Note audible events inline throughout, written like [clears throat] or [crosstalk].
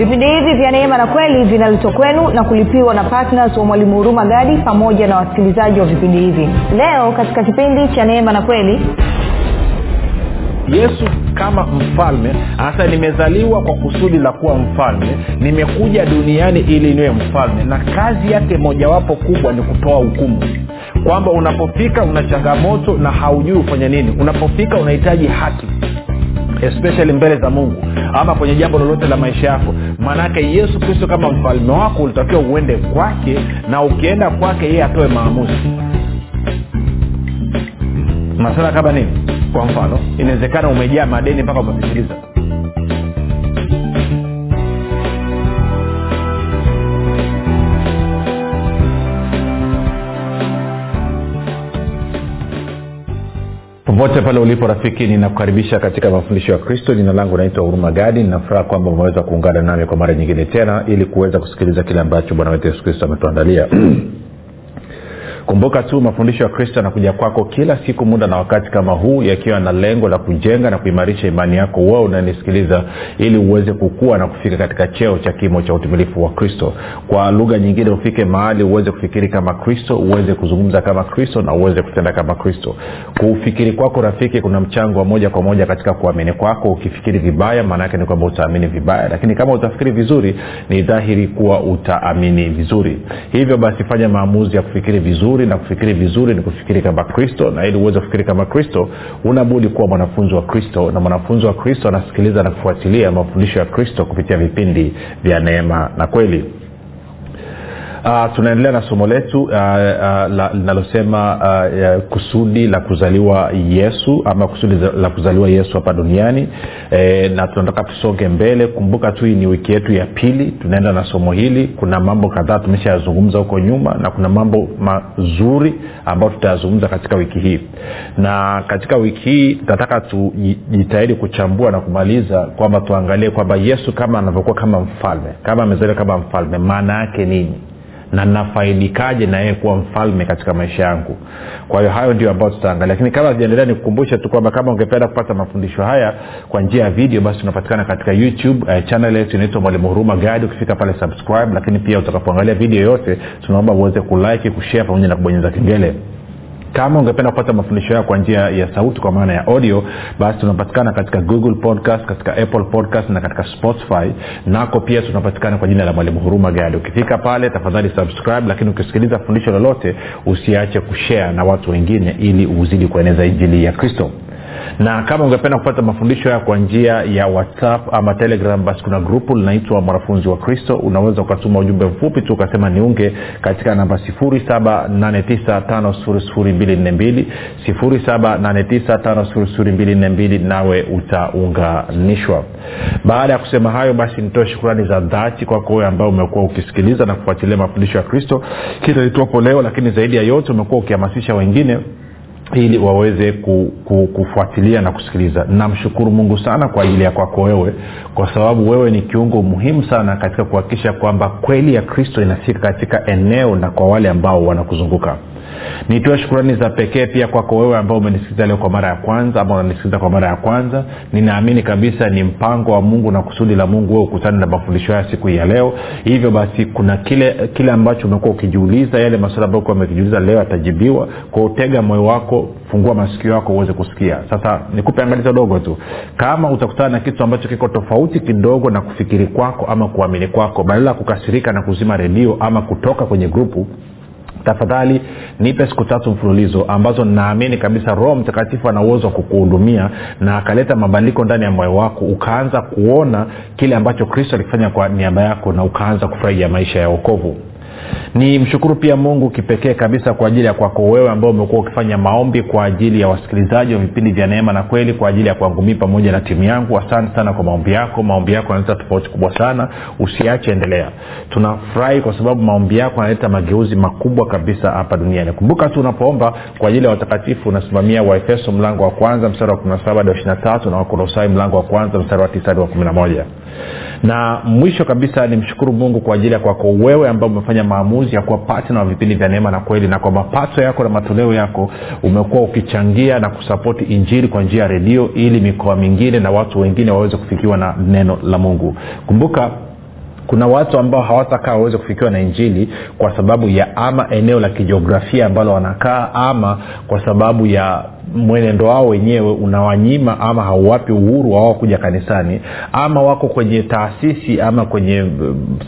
vipindi hivi vya neema na kweli vinaletwa kwenu na kulipiwa na ptns wa mwalimu huruma gadi pamoja na wasikilizaji wa vipindi hivi. Leo katika kipindi cha neema na kweli yesu kama mfalme hasa nimezaliwa kwa kusudi la kuwa mfalme nimekuja duniani ili niwe mfalme na kazi yake mojawapo kubwa ni kutoa hukumu. Kwamba unapofika una changamoto na haujui ufanya nini. Unapofika unahitaji haki especially mbele za mungu ama kwenye jambo lolote la maisha yako. Maanaake yesu kristo kama mfalme wako ulitakiwa uende kwake na ukienda kwake yeye atoe maamuzi. Masala kama nini? Kwa mfano inawezekana umejaa madeni mpaka umepitiliza popote pale ulipo rafiki ninakukaribisha katika mafundisho ya kristo. Jina langu naitwa huruma gadi. Ninafuraha kwamba umeweza kuungana nami kwa mara nyingine tena ili kuweza kusikiliza kile ambacho bwana wetu yesu kristo ametuandalia [clears throat] kumbuka tu mafundisho ya kristo yanakuja kwako kila siku muda na wakati kama huu yakiwa na lengo la kujenga na kuimarisha imani yako wewe unanisikiliza ili uweze kukua na kufika katika cheo cha kimo cha utimilifu wa kristo. Kwa lugha nyingine ufike mahali uweze kufikiri kama kristo uweze kuzungumza kama kristo na uweze kutenda kama kristo. Kufikiri kwako rafiki kuna mchango wa moja kwa moja katika kuamini kwako. Ukifikiri vibaya maanaake ni kwamba utaamini vibaya lakini kama utafikiri vizuri ni dhahiri kuwa utaamini vizuri. Hivyo basi fanya maamuzi ya kufikiri vizuri na kufikiri vizuri ni kufikiri kama kristo na ili uweze kufikiri kama kristo unabudi kuwa mwanafunzi wa kristo na mwanafunzi wa kristo anasikiliza na kufuatilia mafundisho ya kristo kupitia vipindi vya neema na kweli uh, tunaendelea na somo letu uh, uh, linalosema uh, uh, kusudi la kuzaliwa yesu ama kusudi la kuzaliwa yesu hapa duniani. E, na tunataka tusonge mbele. Kumbuka tu hii ni wiki yetu ya pili tunaenda na somo hili. Kuna mambo kadhaa tumeshayazungumza huko nyuma na kuna mambo mazuri ambayo tutayazungumza katika wiki hii. Na katika wiki hii tunataka tujitahidi kuchambua na kumaliza kwamba tuangalie kwamba yesu kama anavyokuwa kama mfalme kama amezaliwa kama mfalme maana yake nini na nafaidikaje na yeye kuwa mfalme katika maisha yangu. Kwa hiyo hayo ndio ambayo tutaangalia. Lakini kabla sijaendelea nikukumbushe tu kwamba kama ungependa kupata mafundisho haya kwa njia ya video basi tunapatikana katika youtube uh, channel yetu inaitwa mwalimu huruma gadi ukifika pale subscribe. Lakini pia utakapoangalia video yote tunaomba uweze kulike kushare pamoja na kubonyeza kengele kama ungependa kupata mafundisho yao kwa njia ya sauti kwa maana ya audio basi tunapatikana katika google podcast katika apple podcast na katika spotify. Nako pia tunapatikana kwa jina la mwalimu huruma gadi. Ukifika pale tafadhali subscribe lakini ukisikiliza fundisho lolote usiache kushare na watu wengine ili uzidi kueneza injili ya kristo na kama ungependa kupata mafundisho haya kwa njia ya whatsapp ama telegram basi kuna grupu linaitwa mwanafunzi wa kristo. Unaweza ukatuma ujumbe mfupi tu ukasema niunge katika namba 7895242 7895242 nawe utaunganishwa. Baada ya kusema hayo basi nitoe shukurani za dhati kwako wewe ambao umekuwa ukisikiliza na kufuatilia mafundisho ya kristo. Kila leo lakini zaidi ya yote umekuwa ukihamasisha wengine ili waweze ku, ku, kufuatilia na kusikiliza. Namshukuru mungu sana kwa ajili ya kwako wewe kwa sababu wewe ni kiungo muhimu sana katika kuhakikisha kwamba kweli ya kristo inafika katika eneo na kwa wale ambao wanakuzunguka nitoe shukurani za pekee pia kwako wewe ambao umenisikiliza leo kwa mara ya kwanza ama unanisikiliza kwa mara ya kwanza. Ninaamini kabisa ni mpango wa mungu na kusudi la mungu wewe ukutane na mafundisho haya siku hii ya leo. Hivyo basi kuna kile kile ambacho umekuwa ukijiuliza yale masuala ambayo umekijiuliza leo yatajibiwa. Kwa utega moyo wako fungua masikio yako uweze kusikia. Sasa nikupe angalizo dogo tu. Kama utakutana na kitu ambacho kiko tofauti kidogo na kufikiri kwako ama kuamini kwako badala ya kukasirika na kuzima redio ama kutoka kwenye grupu tafadhali nipe siku tatu mfululizo ambazo naamini kabisa roho mtakatifu ana uwezo wa kukuhudumia na akaleta mabadiliko ndani ya moyo wako ukaanza kuona kile ambacho kristo alikifanya kwa niaba yako na ukaanza kufurahia maisha ya okovu ni mshukuru pia mungu kipekee kabisa kwa ajili ya kwako wewe ambao umekuwa ukifanya maombi kwa ajili ya wasikilizaji wa vipindi vya neema na kweli kwa ajili ya kwangu mii pamoja na timu yangu. Asante sana kwa maombi yako. Maombi yako yanaleta tofauti kubwa sana. Usiache endelea. Tunafurahi kwa sababu maombi yako yanaleta mageuzi makubwa kabisa hapa duniani. Kumbuka tu unapoomba kwa ajili ya watakatifu unasimamia waefeso mlango wa kwanza mstari wa 17 hadi wa 23 na wakolosai mlango wa kwanza mstari wa 9 hadi wa 11 na mwisho kabisa nimshukuru mungu kwa ajili ya kwako wewe ambao umefanya maamuzi ya kuwa patna wa vipindi vya neema na kweli na kwa mapato yako na matoleo yako umekuwa ukichangia na kusapoti injili kwa njia ya redio ili mikoa mingine na watu wengine waweze kufikiwa na neno la mungu. Kumbuka kuna watu ambao hawatakaa waweze kufikiwa na injili kwa sababu ya ama eneo la kijiografia ambalo wanakaa ama kwa sababu ya mwenendo wao wenyewe unawanyima ama hauwapi uhuru wao kuja kanisani ama wako kwenye taasisi ama kwenye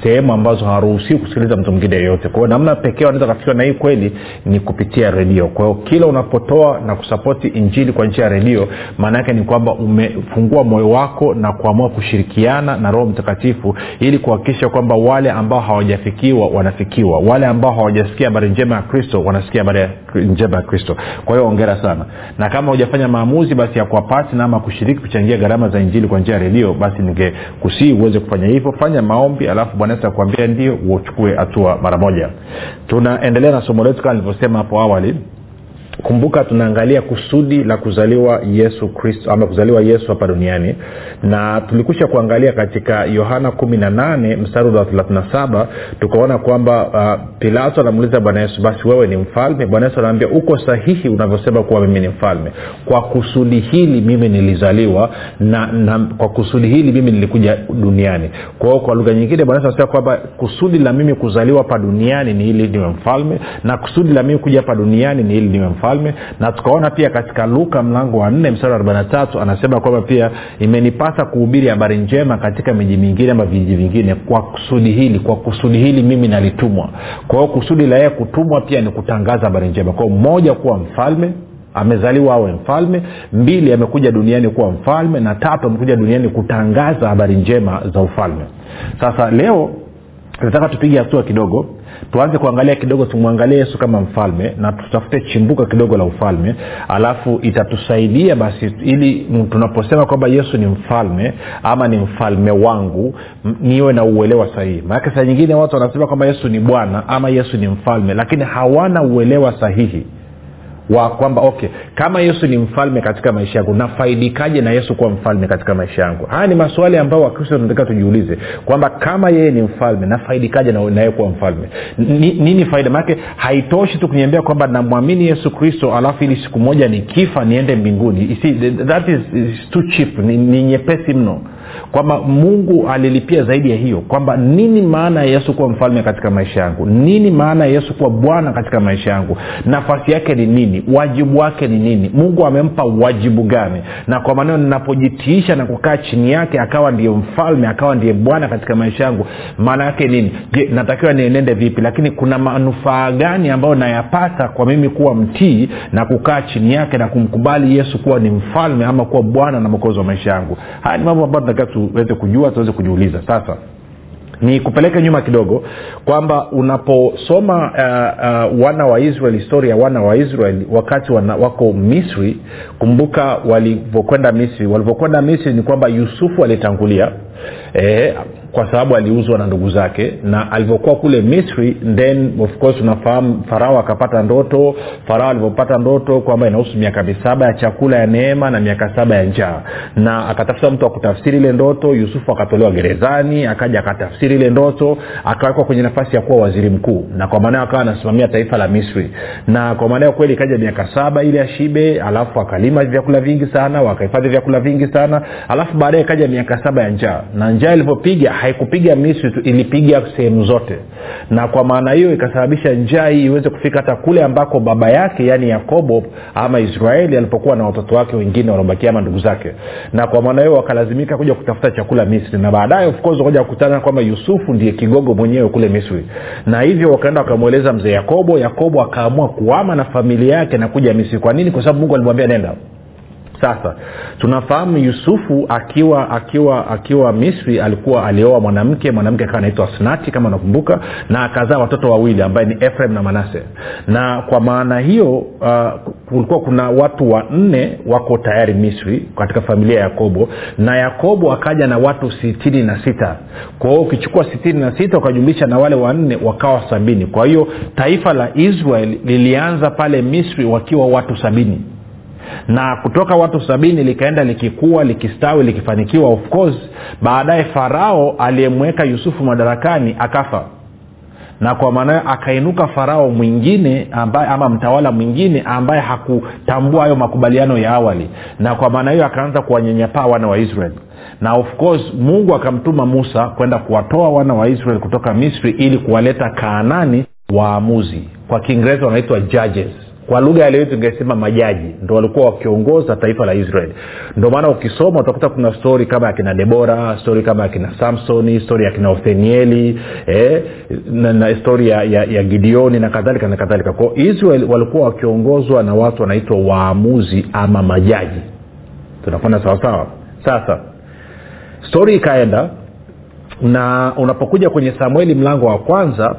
sehemu ambazo hawaruhusiwi kusikiliza mtu mwingine yeyote. Kwao namna pekee wanaweza kafikiwa na hii kweli ni kupitia redio. Kwa kila unapotoa na kusapoti injili kwa njia ya redio maana yake ni kwamba umefungua moyo wako na kuamua kushirikiana na roho mtakatifu ili kuhakikisha kwamba wale ambao hawajafikiwa wanafikiwa. Wale ambao hawajasikia habari njema ya kristo wanasikia habari njema ya kristo. Kwa hiyo ongera sana na kama hujafanya maamuzi basi ya kuwa patna kushiriki kuchangia gharama za injili kwa njia ya redio basi ningekusii uweze kufanya hivyo. Fanya maombi alafu bwana yesu akuambia ndio uchukue hatua mara moja. Tunaendelea na somo letu kama nilivyosema hapo awali kumbuka tunaangalia kusudi la kuzaliwa yesu kristo ama kuzaliwa yesu hapa duniani na tulikusha kuangalia katika yohana kumi na nane mstari wa thelathina saba tukaona kwamba uh, pilato anamuuliza bwana yesu basi wewe ni mfalme? Bwana yesu anaambia uko sahihi unavyosema kuwa mimi ni mfalme. Kwa kusudi hili mimi nilizaliwa na, na kwa kusudi hili mimi nilikuja duniani. Kwa hiyo kwa lugha nyingine bwana yesu anasema kwamba kusudi la mimi kuzaliwa hapa duniani ni ili niwe mfalme na kusudi la mimi kuja hapa duniani ni ili niwe mfalme mfalme. Na tukaona pia katika luka mlango wa nne mstari wa arobaina tatu anasema kwamba pia imenipasa kuhubiri habari njema katika miji mingine ama vijiji vingine. Kwa kusudi hili kwa kusudi hili mimi nalitumwa. Kwa hiyo kusudi la yeye kutumwa pia ni kutangaza habari njema. Kwao mmoja kuwa mfalme amezaliwa awe mfalme. Mbili amekuja duniani kuwa mfalme. Na tatu amekuja duniani kutangaza habari njema za ufalme. Sasa leo nataka tupige hatua kidogo tuanze kuangalia kidogo tumwangalie yesu kama mfalme na tutafute chimbuko kidogo la ufalme. Alafu itatusaidia basi ili tunaposema kwamba yesu ni mfalme ama ni mfalme wangu niwe na uelewa sahihi. Maanake saa nyingine watu wanasema kwamba yesu ni bwana ama yesu ni mfalme lakini hawana uelewa sahihi wa kwamba okay kama yesu ni mfalme katika maisha yangu nafaidikaje na yesu kuwa mfalme katika maisha yangu? Haya ni maswali ambayo wakristo tunataka tujiulize kwamba kama yeye ni mfalme nafaidikaje na yeye kuwa mfalme? Ni, nini faida? Maanake haitoshi tu kuniambia kwamba namwamini yesu kristo alafu ili siku moja nikifa niende mbinguni. See, that is, is too cheap. Ni, ni nyepesi mno kwamba mungu alilipia zaidi ya hiyo kwamba nini maana ya yesu kuwa mfalme katika maisha yangu? Nini maana ya yesu kuwa bwana katika maisha yangu? Nafasi yake ni nini? Wajibu wake ni nini? Mungu amempa wajibu gani? Na kwa maneno ninapojitiisha na kukaa chini yake akawa ndiye mfalme akawa ndiye bwana katika maisha yangu maana yake nini? Je natakiwa nienende vipi? Lakini kuna manufaa gani ambayo nayapata kwa mimi kuwa mtii na kukaa chini yake na kumkubali yesu kuwa ni mfalme ama kuwa bwana na mokozi wa maisha yangu? Haya ni mambo ambayo tunatakiwa tuweze kujua tuweze kujiuliza. Sasa ni kupeleke nyuma kidogo kwamba unaposoma uh, uh, wana wa israel historia ya wana wa israel wakati wana, wako misri kumbuka walivyokwenda misri. Walivyokwenda misri ni kwamba yusufu alitangulia e, kwa sababu aliuzwa na ndugu zake na alivyokuwa kule misri then of course unafahamu farao akapata ndoto. Farao alivyopata ndoto kwamba inahusu miaka misaba ya chakula ya neema na miaka saba ya njaa. Na akatafuta mtu akutafsiri ile ndoto yusufu akatolewa gerezani akaja akatafsiri ile ndoto akawekwa kwenye nafasi ya kuwa waziri mkuu. Na kwa maanao akawa anasimamia taifa la misri. Na kwa maanao kweli ikaja miaka saba ile ashibe alafu akalima vyakula vingi sana wakahifadhi vyakula vingi sana alafu baadaye ikaja miaka saba ya njaa. Na njaa ilivyopiga haikupiga misri tu ilipiga sehemu zote. Na kwa maana hiyo ikasababisha njaa hii iweze kufika hata kule ambako baba yake yaani yakobo ama israeli alipokuwa na watoto wake wengine wanaobakia ama ndugu zake. Na kwa maana hiyo wakalazimika kuja kutafuta chakula misri. Na baadaye of course kukutana kwamba yusufu ndiye kigogo mwenyewe kule misri. Na hivyo wakaenda wakamweleza mzee yakobo. Yakobo akaamua kuama na familia yake na kuja misri. Kwa nini? Kwa sababu mungu alimwambia nenda sasa. Tunafahamu yusufu akiwa akiwa akiwa misri alikuwa alioa mwanamke mwanamke akawa anaitwa snati kama nakumbuka na akazaa watoto wawili ambaye ni efraim na manase. Na kwa maana hiyo uh, kuna watu wanne wako tayari misri katika familia ya yakobo na yakobo akaja na watu sitini na sita. Kwa hiyo ukichukua sitini na sita ukajumlisha na wale wanne wakawa sabini. Kwa hiyo taifa la israel lilianza pale misri wakiwa watu sabini na kutoka watu sabini likaenda likikua likistawi likifanikiwa of course baadaye farao aliyemweka yusufu madarakani akafa. Na kwa maana hiyo akainuka farao mwingine ambaye ama mtawala mwingine ambaye hakutambua hayo makubaliano ya awali. Na kwa maana hiyo akaanza kuwanyanyapaa wana wa israeli na of course mungu akamtuma musa kwenda kuwatoa wana wa israeli kutoka misri ili kuwaleta kaanani waamuzi. Kwa kiingereza wanaitwa judges kwa lugha yaleo tungesema majaji ndo walikuwa wakiongoza taifa la israeli ndio maana ukisoma utakuta kuna stori kama akina debora stori kama akina samsoni stori akina othenieli eh, na, na stori ya, ya, ya gideoni na kadhalika na kadhalika. Kwao israel walikuwa wakiongozwa na watu wanaitwa waamuzi ama majaji. Tunakwenda sawasawa sasa stori ikaenda na unapokuja kwenye samueli mlango wa kwanza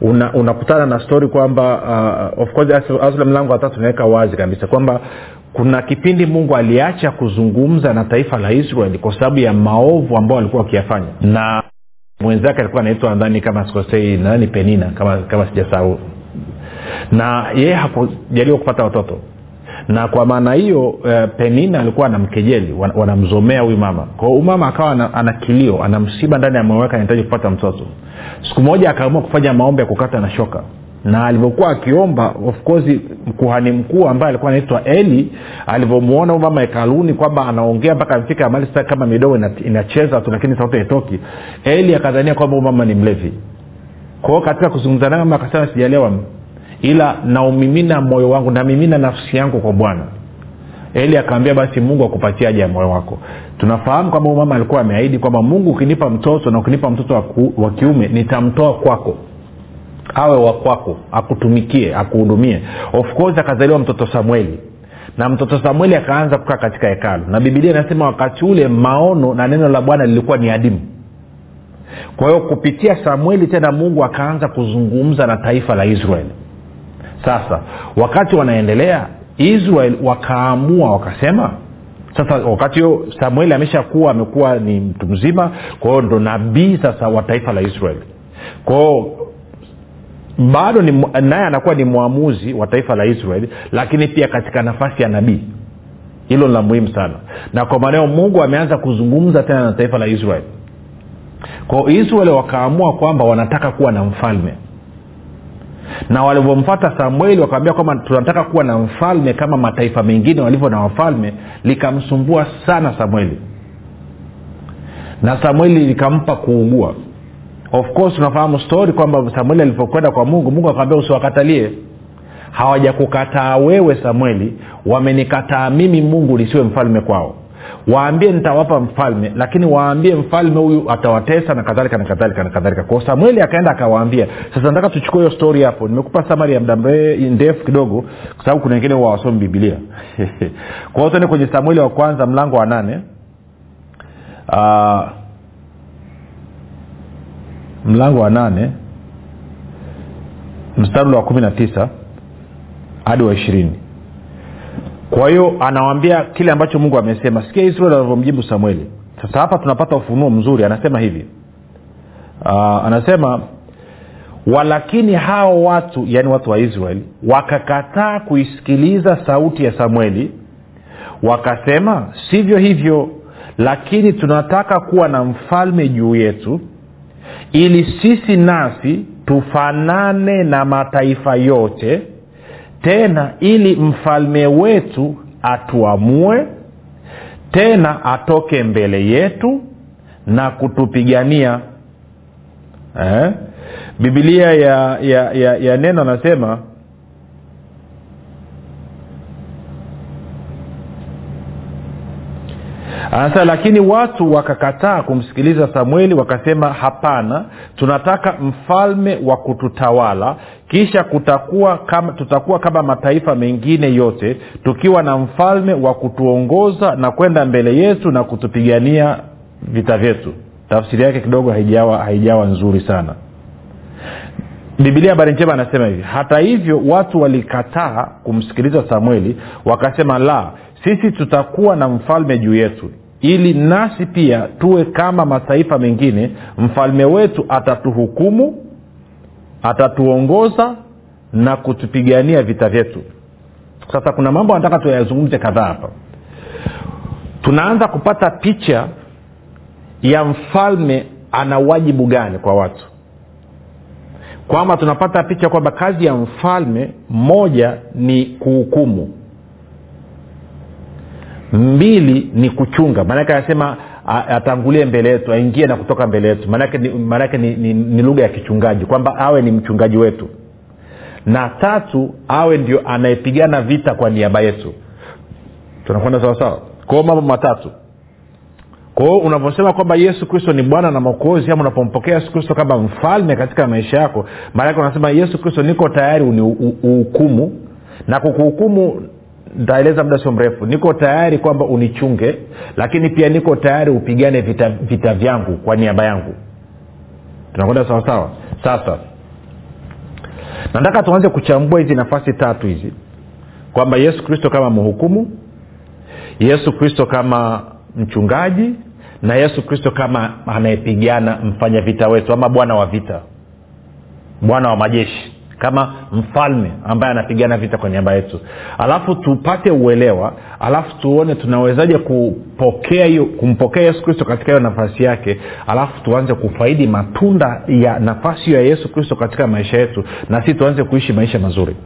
una, unakutana na stori kwamba uh, of course asle mlango wa tatu unaweka wazi kabisa kwamba kuna kipindi mungu aliacha kuzungumza na taifa la israeli kwa sababu ya maovu ambao walikuwa wakiyafanya na mwenzake alikuwa anaitwa nadhani kama sikosei nadhani penina kama, kama sijasahau. Na yeye hakujaliwa kupata watoto na kwa maana hiyo uh, penina alikuwa anamkejeli wanamzomea huyu mama. Kwao huyu mama akawa ana, kilio ana msiba ndani ya moyo wake anahitaji kupata mtoto. Siku moja akaamua kufanya maombi ya kukata na shoka. Na alivyokuwa akiomba of course mkuhani mkuu ambaye alikuwa anaitwa eli alivyomwona mama hekaluni kwamba anaongea mpaka amefika mali sasa kama midogo inacheza tu lakini sauti haitoki eli akadhania kwamba mama ni mlevi. Kwao katika kuzungumza naye mama akasema sijalewa ila naumimina moyo wangu namimina nafsi yangu kwa bwana. Eli akaambia basi mungu akupatia haja moyo wako. Tunafahamu kwamba mama alikuwa ameahidi kwamba mungu ukinipa mtoto na ukinipa mtoto wa kiume nitamtoa kwako. Awe wa kwako akutumikie akuhudumie. Of course akazaliwa mtoto samueli. Na mtoto samueli akaanza kukaa katika hekalu. Na bibilia inasema wakati ule maono na neno la bwana lilikuwa ni adimu. Kwa hiyo kupitia samueli tena mungu akaanza kuzungumza na taifa la israeli sasa wakati wanaendelea israel wakaamua wakasema sasa wakati huo samueli ameshakuwa amekuwa ni mtu mzima kwa ndo nabii sasa wa taifa la israeli kwao bado naye anakuwa ni mwamuzi wa taifa la israeli lakini pia katika nafasi ya nabii. Hilo la muhimu sana. Na kwa maneo mungu ameanza kuzungumza tena na taifa la israeli kwao israeli wakaamua kwamba wanataka kuwa na mfalme na walivyomfata samueli wakawambia kwamba tunataka kuwa na mfalme kama mataifa mengine walivyo na wafalme likamsumbua sana samueli. Na samueli likampa kuugua. Of course tunafahamu stori kwamba samueli alipokwenda kwa mungu mungu akawambia usiwakatalie. Hawajakukataa wewe samueli wamenikataa mimi mungu nisiwe mfalme kwao waambie nitawapa mfalme lakini waambie mfalme huyu atawatesa na kadhalika na kadhalika na kadhalika. Kwao samueli akaenda akawaambia sasa nataka tuchukue hiyo stori hapo. Nimekupa samari ya muda ndefu kidogo kwa sababu kuna wengine huwa wasomi bibilia [laughs] kwa hiyo tuende kwenye samueli wa kwanza mlango wa nane. Uh, mlango wa nane mstari wa kumi na tisa hadi wa ishirini kwa hiyo anawambia kile ambacho mungu amesema. Sikia israeli anavyomjibu samueli. Sasa hapa tunapata ufunuo mzuri anasema hivi. Uh, anasema walakini hao watu yaani watu wa israeli wakakataa kuisikiliza sauti ya samueli. Wakasema sivyo hivyo lakini tunataka kuwa na mfalme juu yetu ili sisi nasi tufanane na mataifa yote tena ili mfalme wetu atuamue tena atoke mbele yetu na kutupigania eh? bibilia ya, ya, ya, ya neno anasema anasema lakini watu wakakataa kumsikiliza samueli wakasema hapana tunataka mfalme wa kututawala kisha kutakuwa kama, tutakuwa kama mataifa mengine yote tukiwa na mfalme wa kutuongoza na kwenda mbele yetu na kutupigania vita vyetu. Tafsiri yake kidogo haijawa, haijawa nzuri sana. Bibilia habari njema anasema hivi hata hivyo watu walikataa kumsikiliza samueli wakasema la sisi tutakuwa na mfalme juu yetu ili nasi pia tuwe kama mataifa mengine mfalme wetu atatuhukumu atatuongoza na kutupigania vita vyetu. Sasa kuna mambo anataka tuyazungumze kadhaa hapa. Tunaanza kupata picha ya mfalme ana wajibu gani kwa watu. Kwamba tunapata picha kwamba kazi ya mfalme moja ni kuhukumu. Mbili ni kuchunga. Maanake anasema atangulie mbele yetu aingie na kutoka mbele yetu. Maanake ni, ni, ni, ni lugha ya kichungaji kwamba awe ni mchungaji wetu. Na tatu awe ndio anayepigana vita kwa niaba yetu. Tunakwenda sawasawa kwao mambo matatu. Kwao unavyosema kwamba yesu kristo ni bwana na mwokozi ama unapompokea yesu kristo kama mfalme katika maisha yako maanake unasema yesu kristo niko tayari uhukumu na kukuhukumu ntaeleza muda sio mrefu. Niko tayari kwamba unichunge lakini pia niko tayari upigane vita, vita vyangu kwa niaba yangu. Tunakwenda sawasawa sasa nataka tuanze kuchambua hizi nafasi tatu hizi kwamba yesu kristo kama mhukumu yesu kristo kama mchungaji na yesu kristo kama anayepigana mfanya vita wetu ama bwana wa vita bwana wa majeshi kama mfalme ambaye anapigana vita kwa niaba yetu. Alafu tupate uelewa alafu tuone tunawezaje kupokea hiyo kumpokea yesu kristo katika hiyo nafasi yake alafu tuanze kufaidi matunda ya nafasi hiyo ya yesu kristo katika maisha yetu na si tuanze kuishi maisha mazuri.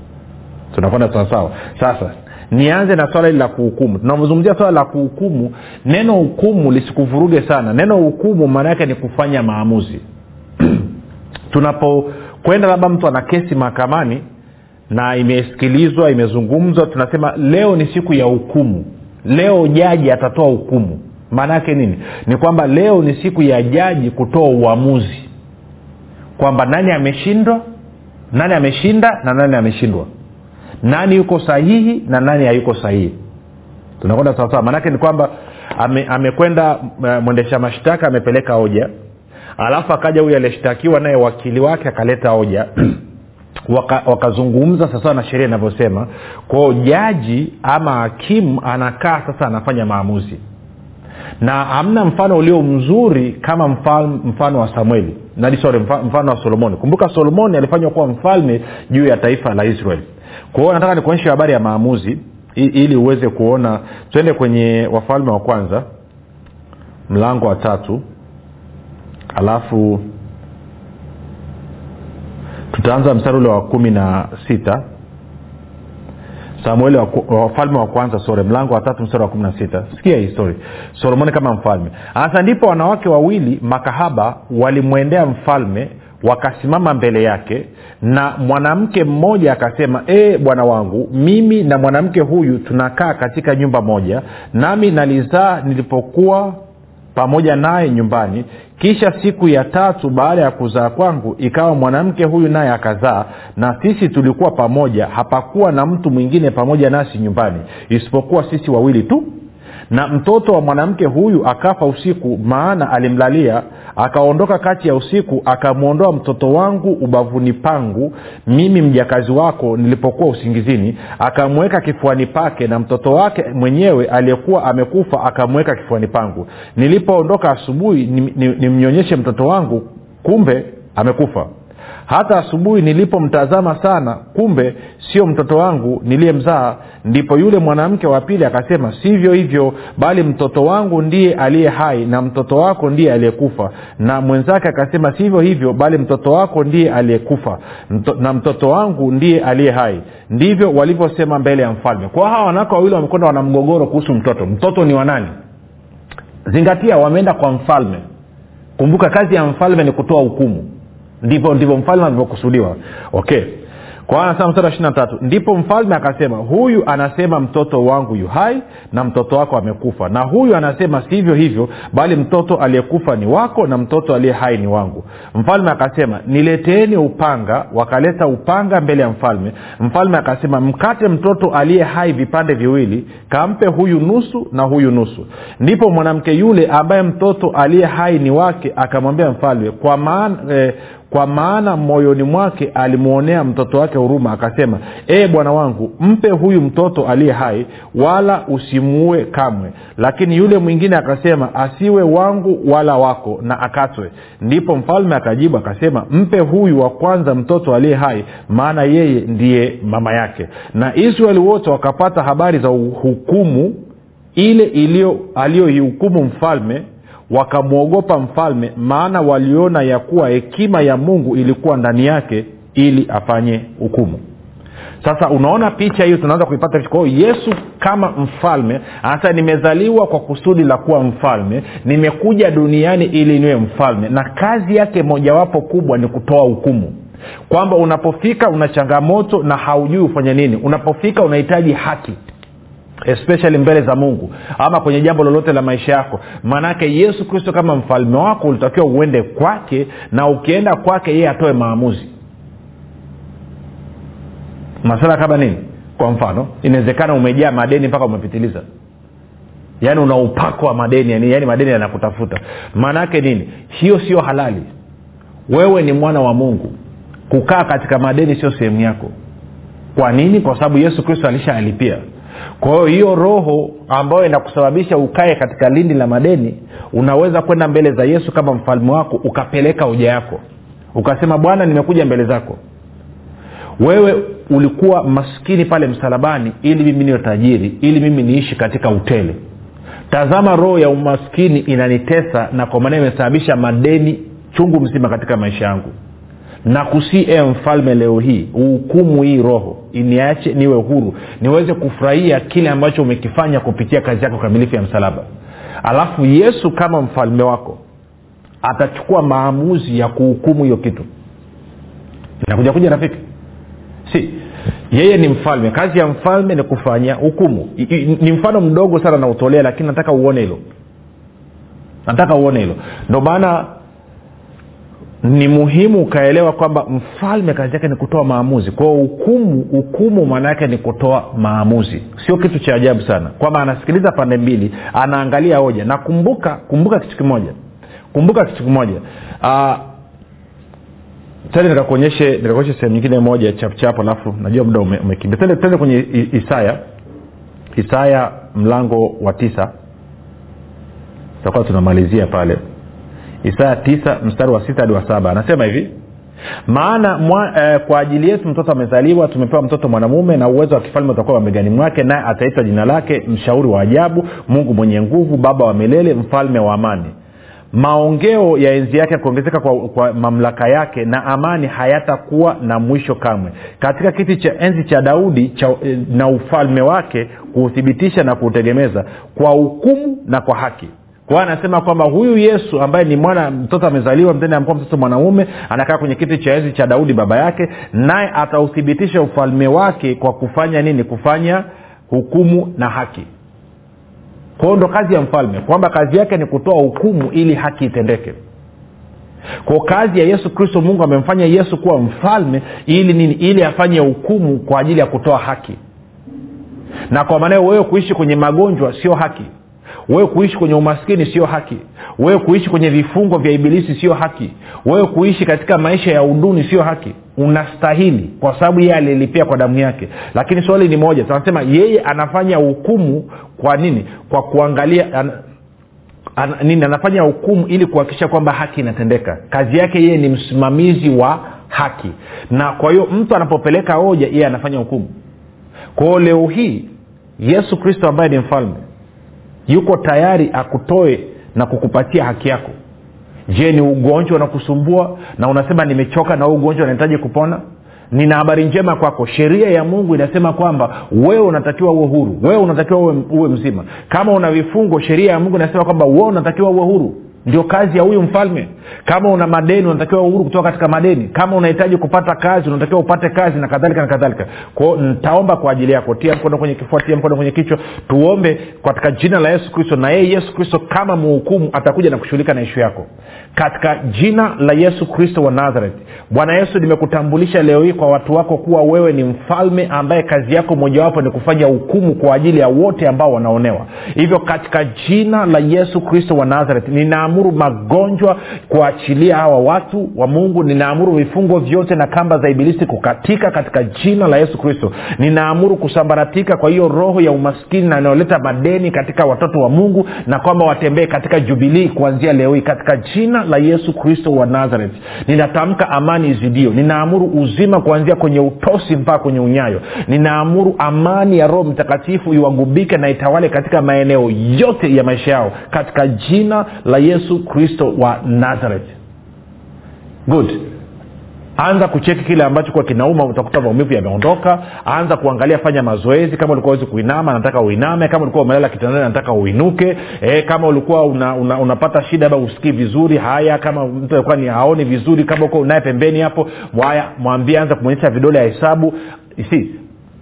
Tunakwenda sawasawa sasa nianze na swala hili la kuhukumu. Tunavyozungumzia swala la kuhukumu neno hukumu lisikuvuruge sana. Neno hukumu maana yake ni kufanya maamuzi [clears throat] tunapokwenda labda mtu ana kesi mahakamani na imesikilizwa imezungumzwa tunasema leo ni siku ya hukumu. Leo jaji atatoa hukumu. Maana yake nini? Ni kwamba leo ni siku ya jaji kutoa uamuzi kwamba nani ameshindwa nani ameshinda na nani ameshindwa. Nani yuko sahihi na nani hayuko sahihi. Tunakwenda sawasawa. Maanake ni kwamba amekwenda ame mwendesha mashtaka amepeleka hoja alafu akaja huyu aliyeshtakiwa naye wakili wake akaleta hoja. [clears throat] Wakazungumza waka sawasawa na sheria inavyosema. Kwao jaji ama hakimu anakaa sasa anafanya maamuzi. Na hamna mfano ulio mzuri kama mfano, mfano wa samueli sorry mfano wa solomoni. Kumbuka solomoni alifanywa kuwa mfalme juu ya taifa la israeli kwa hiyo nataka nikuonyeshe habari ya maamuzi ili uweze kuona. Twende kwenye wafalme wa kwanza mlango wa tatu alafu tutaanza mstari ule wa kumi na sita. Samueli wafalme wa kwanza sore mlango wa tatu mstari wa kumi na sita. Sikia hii story. Solomoni kama mfalme. Hasa ndipo wanawake wawili makahaba walimwendea mfalme wakasimama mbele yake na mwanamke mmoja akasema ee bwana wangu mimi na mwanamke huyu tunakaa katika nyumba moja nami nalizaa nilipokuwa pamoja naye nyumbani. Kisha siku ya tatu baada ya kuzaa kwangu ikawa mwanamke huyu naye akazaa na sisi tulikuwa pamoja. Hapakuwa na mtu mwingine pamoja nasi nyumbani isipokuwa sisi wawili tu na mtoto wa mwanamke huyu akafa usiku maana alimlalia akaondoka kati ya usiku akamwondoa mtoto wangu ubavuni pangu mimi mjakazi wako nilipokuwa usingizini. Akamweka kifuani pake na mtoto wake mwenyewe aliyekuwa amekufa akamweka kifuani pangu. Nilipoondoka asubuhi nimnyonyeshe ni, ni mtoto wangu kumbe amekufa hata asubuhi nilipomtazama sana kumbe sio mtoto wangu niliyemzaa. Ndipo yule mwanamke wa pili akasema sivyo hivyo bali mtoto wangu ndiye aliye hai na mtoto wako ndiye aliyekufa. Na mwenzake akasema sivyo hivyo bali mtoto wako ndiye aliyekufa Mto, na mtoto wangu ndiye aliye hai. Ndivyo walivyosema mbele ya mfalme. Kwa hawa wanawake wawili wamekwenda wana mgogoro kuhusu mtoto. Mtoto ni wanani zingatia wameenda kwa mfalme. Kumbuka kazi ya mfalme ni kutoa hukumu ndivyo ndivyo mfalme alivyokusudiwa. Okay. Tatu ndipo mfalme akasema huyu anasema mtoto wangu yu hai na mtoto wako amekufa. Na huyu anasema sivyo hivyo bali mtoto aliyekufa ni wako na mtoto aliye hai ni wangu. Mfalme akasema nileteeni upanga. Wakaleta upanga mbele ya mfalme. Mfalme akasema mkate mtoto aliye hai vipande viwili kampe huyu nusu na huyu nusu. Ndipo mwanamke yule ambaye mtoto aliye hai ni wake akamwambia mfalme kwa maana eh, kwa maana moyoni mwake alimwonea mtoto wake huruma akasema ee bwana wangu mpe huyu mtoto aliye hai wala usimuue kamwe. Lakini yule mwingine akasema asiwe wangu wala wako na akatwe. Ndipo mfalme akajibu akasema mpe huyu wa kwanza mtoto aliye hai maana yeye ndiye mama yake. Na israeli wote wakapata habari za hukumu ile aliyoihukumu mfalme wakamwogopa mfalme maana waliona ya kuwa hekima ya mungu ilikuwa ndani yake ili afanye hukumu. Sasa unaona picha hiyo tunaanza kuipata kwa hiyo yesu kama mfalme hasa nimezaliwa kwa kusudi la kuwa mfalme nimekuja duniani ili niwe mfalme na kazi yake mojawapo kubwa ni kutoa hukumu. Kwamba unapofika una changamoto na haujui ufanye nini. Unapofika unahitaji haki especially mbele za mungu ama kwenye jambo lolote la maisha yako. Maanake yesu kristo kama mfalme wako ulitakiwa uende kwake na ukienda kwake yeye atoe maamuzi. Masala kama nini? Kwa mfano inawezekana umejaa madeni mpaka umepitiliza. Yaani una upako wa madeni yani, yani madeni yanakutafuta. Maanaake nini? Hiyo sio halali. Wewe ni mwana wa mungu. Kukaa katika madeni sio sehemu yako. Kwa nini? Kwa sababu yesu kristo alishaalipia kwa hiyo hiyo roho ambayo inakusababisha ukae katika lindi la madeni unaweza kwenda mbele za yesu kama mfalme wako ukapeleka hoja yako. Ukasema bwana nimekuja mbele zako. Wewe ulikuwa maskini pale msalabani ili mimi niwe tajiri ili mimi niishi katika utele. Tazama roho ya umaskini inanitesa na kwa maana imesababisha madeni chungu mzima katika maisha yangu na kusii e mfalme leo hii uhukumu hii roho niache niwe huru niweze kufurahia kile ambacho umekifanya kupitia kazi yako kamilifu ya msalaba. Alafu yesu kama mfalme wako atachukua maamuzi ya kuhukumu hiyo kitu. Nakuja kuja rafiki? Si. Yeye ni mfalme. Kazi ya mfalme ni kufanya hukumu. Ni mfano mdogo sana nautolea lakini nataka uone hilo. Nataka uone hilo. Ndo maana ni muhimu ukaelewa kwamba mfalme kazi yake ni kutoa maamuzi. Kwao hukumu hukumu maana yake ni kutoa maamuzi. Sio kitu cha ajabu sana. Kwamba anasikiliza pande mbili anaangalia hoja. Na kumbuka kumbuka kitu kimoja. Kumbuka kitu kimoja. Uh, tende nikakuonyeshe nikakuonyeshe sehemu nyingine moja chapchap alafu najua muda umekimbia. Tende tende kwenye isaya. Isaya mlango wa tisa. Tutakuwa tunamalizia pale isaya tisa mstari wa sita hadi wa saba. Anasema hivi maana mwa, eh, kwa ajili yetu mtoto amezaliwa tumepewa mtoto mwanamume na uwezo wa kifalme utakuwa mabegani mwake naye ataitwa jina lake mshauri wa ajabu mungu mwenye nguvu baba wa milele mfalme wa amani. Maongeo ya enzi yake kuongezeka kwa, kwa mamlaka yake na amani hayatakuwa na mwisho kamwe. Katika kiti cha enzi cha daudi cha, eh, na ufalme wake kuuthibitisha na kuutegemeza kwa hukumu na kwa haki kwa anasema kwamba huyu yesu ambaye ni mwana mtoto amezaliwa mtende amkuwa mtoto mwanaume anakaa kwenye kiti cha enzi cha daudi baba yake naye atauthibitisha ufalme wake kwa kufanya nini? Kufanya hukumu na haki. Kwao ndo kazi ya mfalme kwamba kazi yake ni kutoa hukumu ili haki itendeke. Kwa kazi ya yesu kristo mungu amemfanya yesu kuwa mfalme ili nini? Ili afanye hukumu kwa ajili ya kutoa haki. Na kwa maanao wewe kuishi kwenye magonjwa sio haki wewe kuishi kwenye umaskini sio haki. Wewe kuishi kwenye vifungo vya ibilisi sio haki. Wewe kuishi katika maisha ya uduni sio haki. Unastahili kwa sababu yeye alilipia kwa damu yake. Lakini swali ni moja tunasema yeye anafanya hukumu kwa nini? Kwa kuangalia an, an, nini? Anafanya hukumu ili kuhakikisha kwamba haki inatendeka. Kazi yake yeye ni msimamizi wa haki. Na kwa hiyo mtu anapopeleka hoja yeye anafanya hukumu. Kwao leo hii yesu kristo ambaye ni mfalme yuko tayari akutoe na kukupatia haki yako. Je ni ugonjwa unakusumbua na unasema nimechoka na huu ugonjwa unahitaji kupona? Nina habari njema kwako. Sheria ya mungu inasema kwamba wewe unatakiwa uwe huru. Wewe unatakiwa uwe, uwe mzima. Kama una vifungo sheria ya mungu inasema kwamba wewe unatakiwa uwe huru ndio kazi ya huyu mfalme. Kama una madeni unatakiwa uhuru kutoka katika madeni. Kama unahitaji kupata kazi unatakiwa upate kazi na kadhalika na kadhalika. Kwao ntaomba kwa ajili yako. Tia mkono kwenye kifua tia mkono kwenye kichwa. Tuombe katika jina la yesu kristo. Na yeye yesu kristo kama muhukumu atakuja na kushughulika na ishu yako. Katika jina la yesu kristo wa nazareth. Bwana yesu nimekutambulisha leo hii kwa watu wako kuwa wewe ni mfalme ambaye kazi yako mojawapo ni kufanya hukumu kwa ajili ya wote ambao wanaonewa. Hivyo katika jina la yesu kristo wa nazareth ninaamuru magonjwa kuachilia hawa watu wa mungu ninaamuru vifungo vyote na kamba za ibilisi kukatika katika jina la yesu kristo. Ninaamuru kusambaratika kwa hiyo roho ya umaskini na inayoleta madeni katika watoto wa mungu na kwamba watembee katika jubilii kuanzia leo hii katika jina la yesu kristo wa nazareth. Ninatamka amani izidio. Ninaamuru uzima kuanzia kwenye utosi mpaka kwenye unyayo. Ninaamuru amani ya roho mtakatifu iwagubike na itawale katika maeneo yote ya maisha yao katika jina la yesu yesu kristo wa nazareth. Good. Anza kucheki kile ambacho kuwa kinauma utakuta maumivu yameondoka. Anza kuangalia fanya mazoezi. Kama ulikuwa uwezi kuinama nataka uiname. Kama ulikuwa umelala kitandani nataka uinuke. E, kama ulikuwa una, una, unapata shida ba usikii vizuri. Haya kama mtu alikuwa ni haoni vizuri kama uko unaye pembeni hapo haya mwambie anza kumwonyesha vidole ya hesabu. Si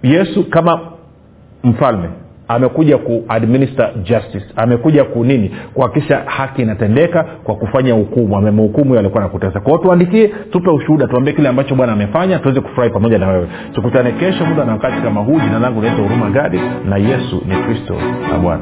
yesu kama mfalme amekuja kuadminister justice amekuja kunini kuhakikisha haki inatendeka kwa kufanya hukumu. Amemhukumu alikuwa nakutesa kwao tuandikie tupe ushuhuda tuambie kile ambacho bwana amefanya tuweze kufurahi pamoja na wewe. Tukutane kesho muda na wakati kama huu. Jina langu naitwa huruma gadi na yesu ni kristo na bwana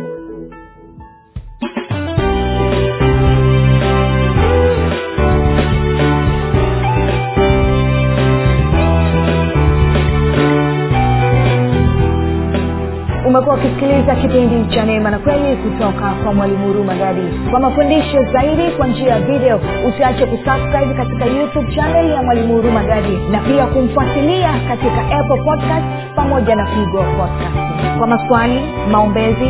ukisikiliza kipindi cha neema na kweli kutoka kwa mwalimu huruma gadi. Kwa mafundisho zaidi kwa njia ya video usiache kusubscribe katika youtube chanel ya mwalimu huruma gadi na pia kumfuatilia katika apple podcast pamoja na pigo podcast kwa maswali maombezi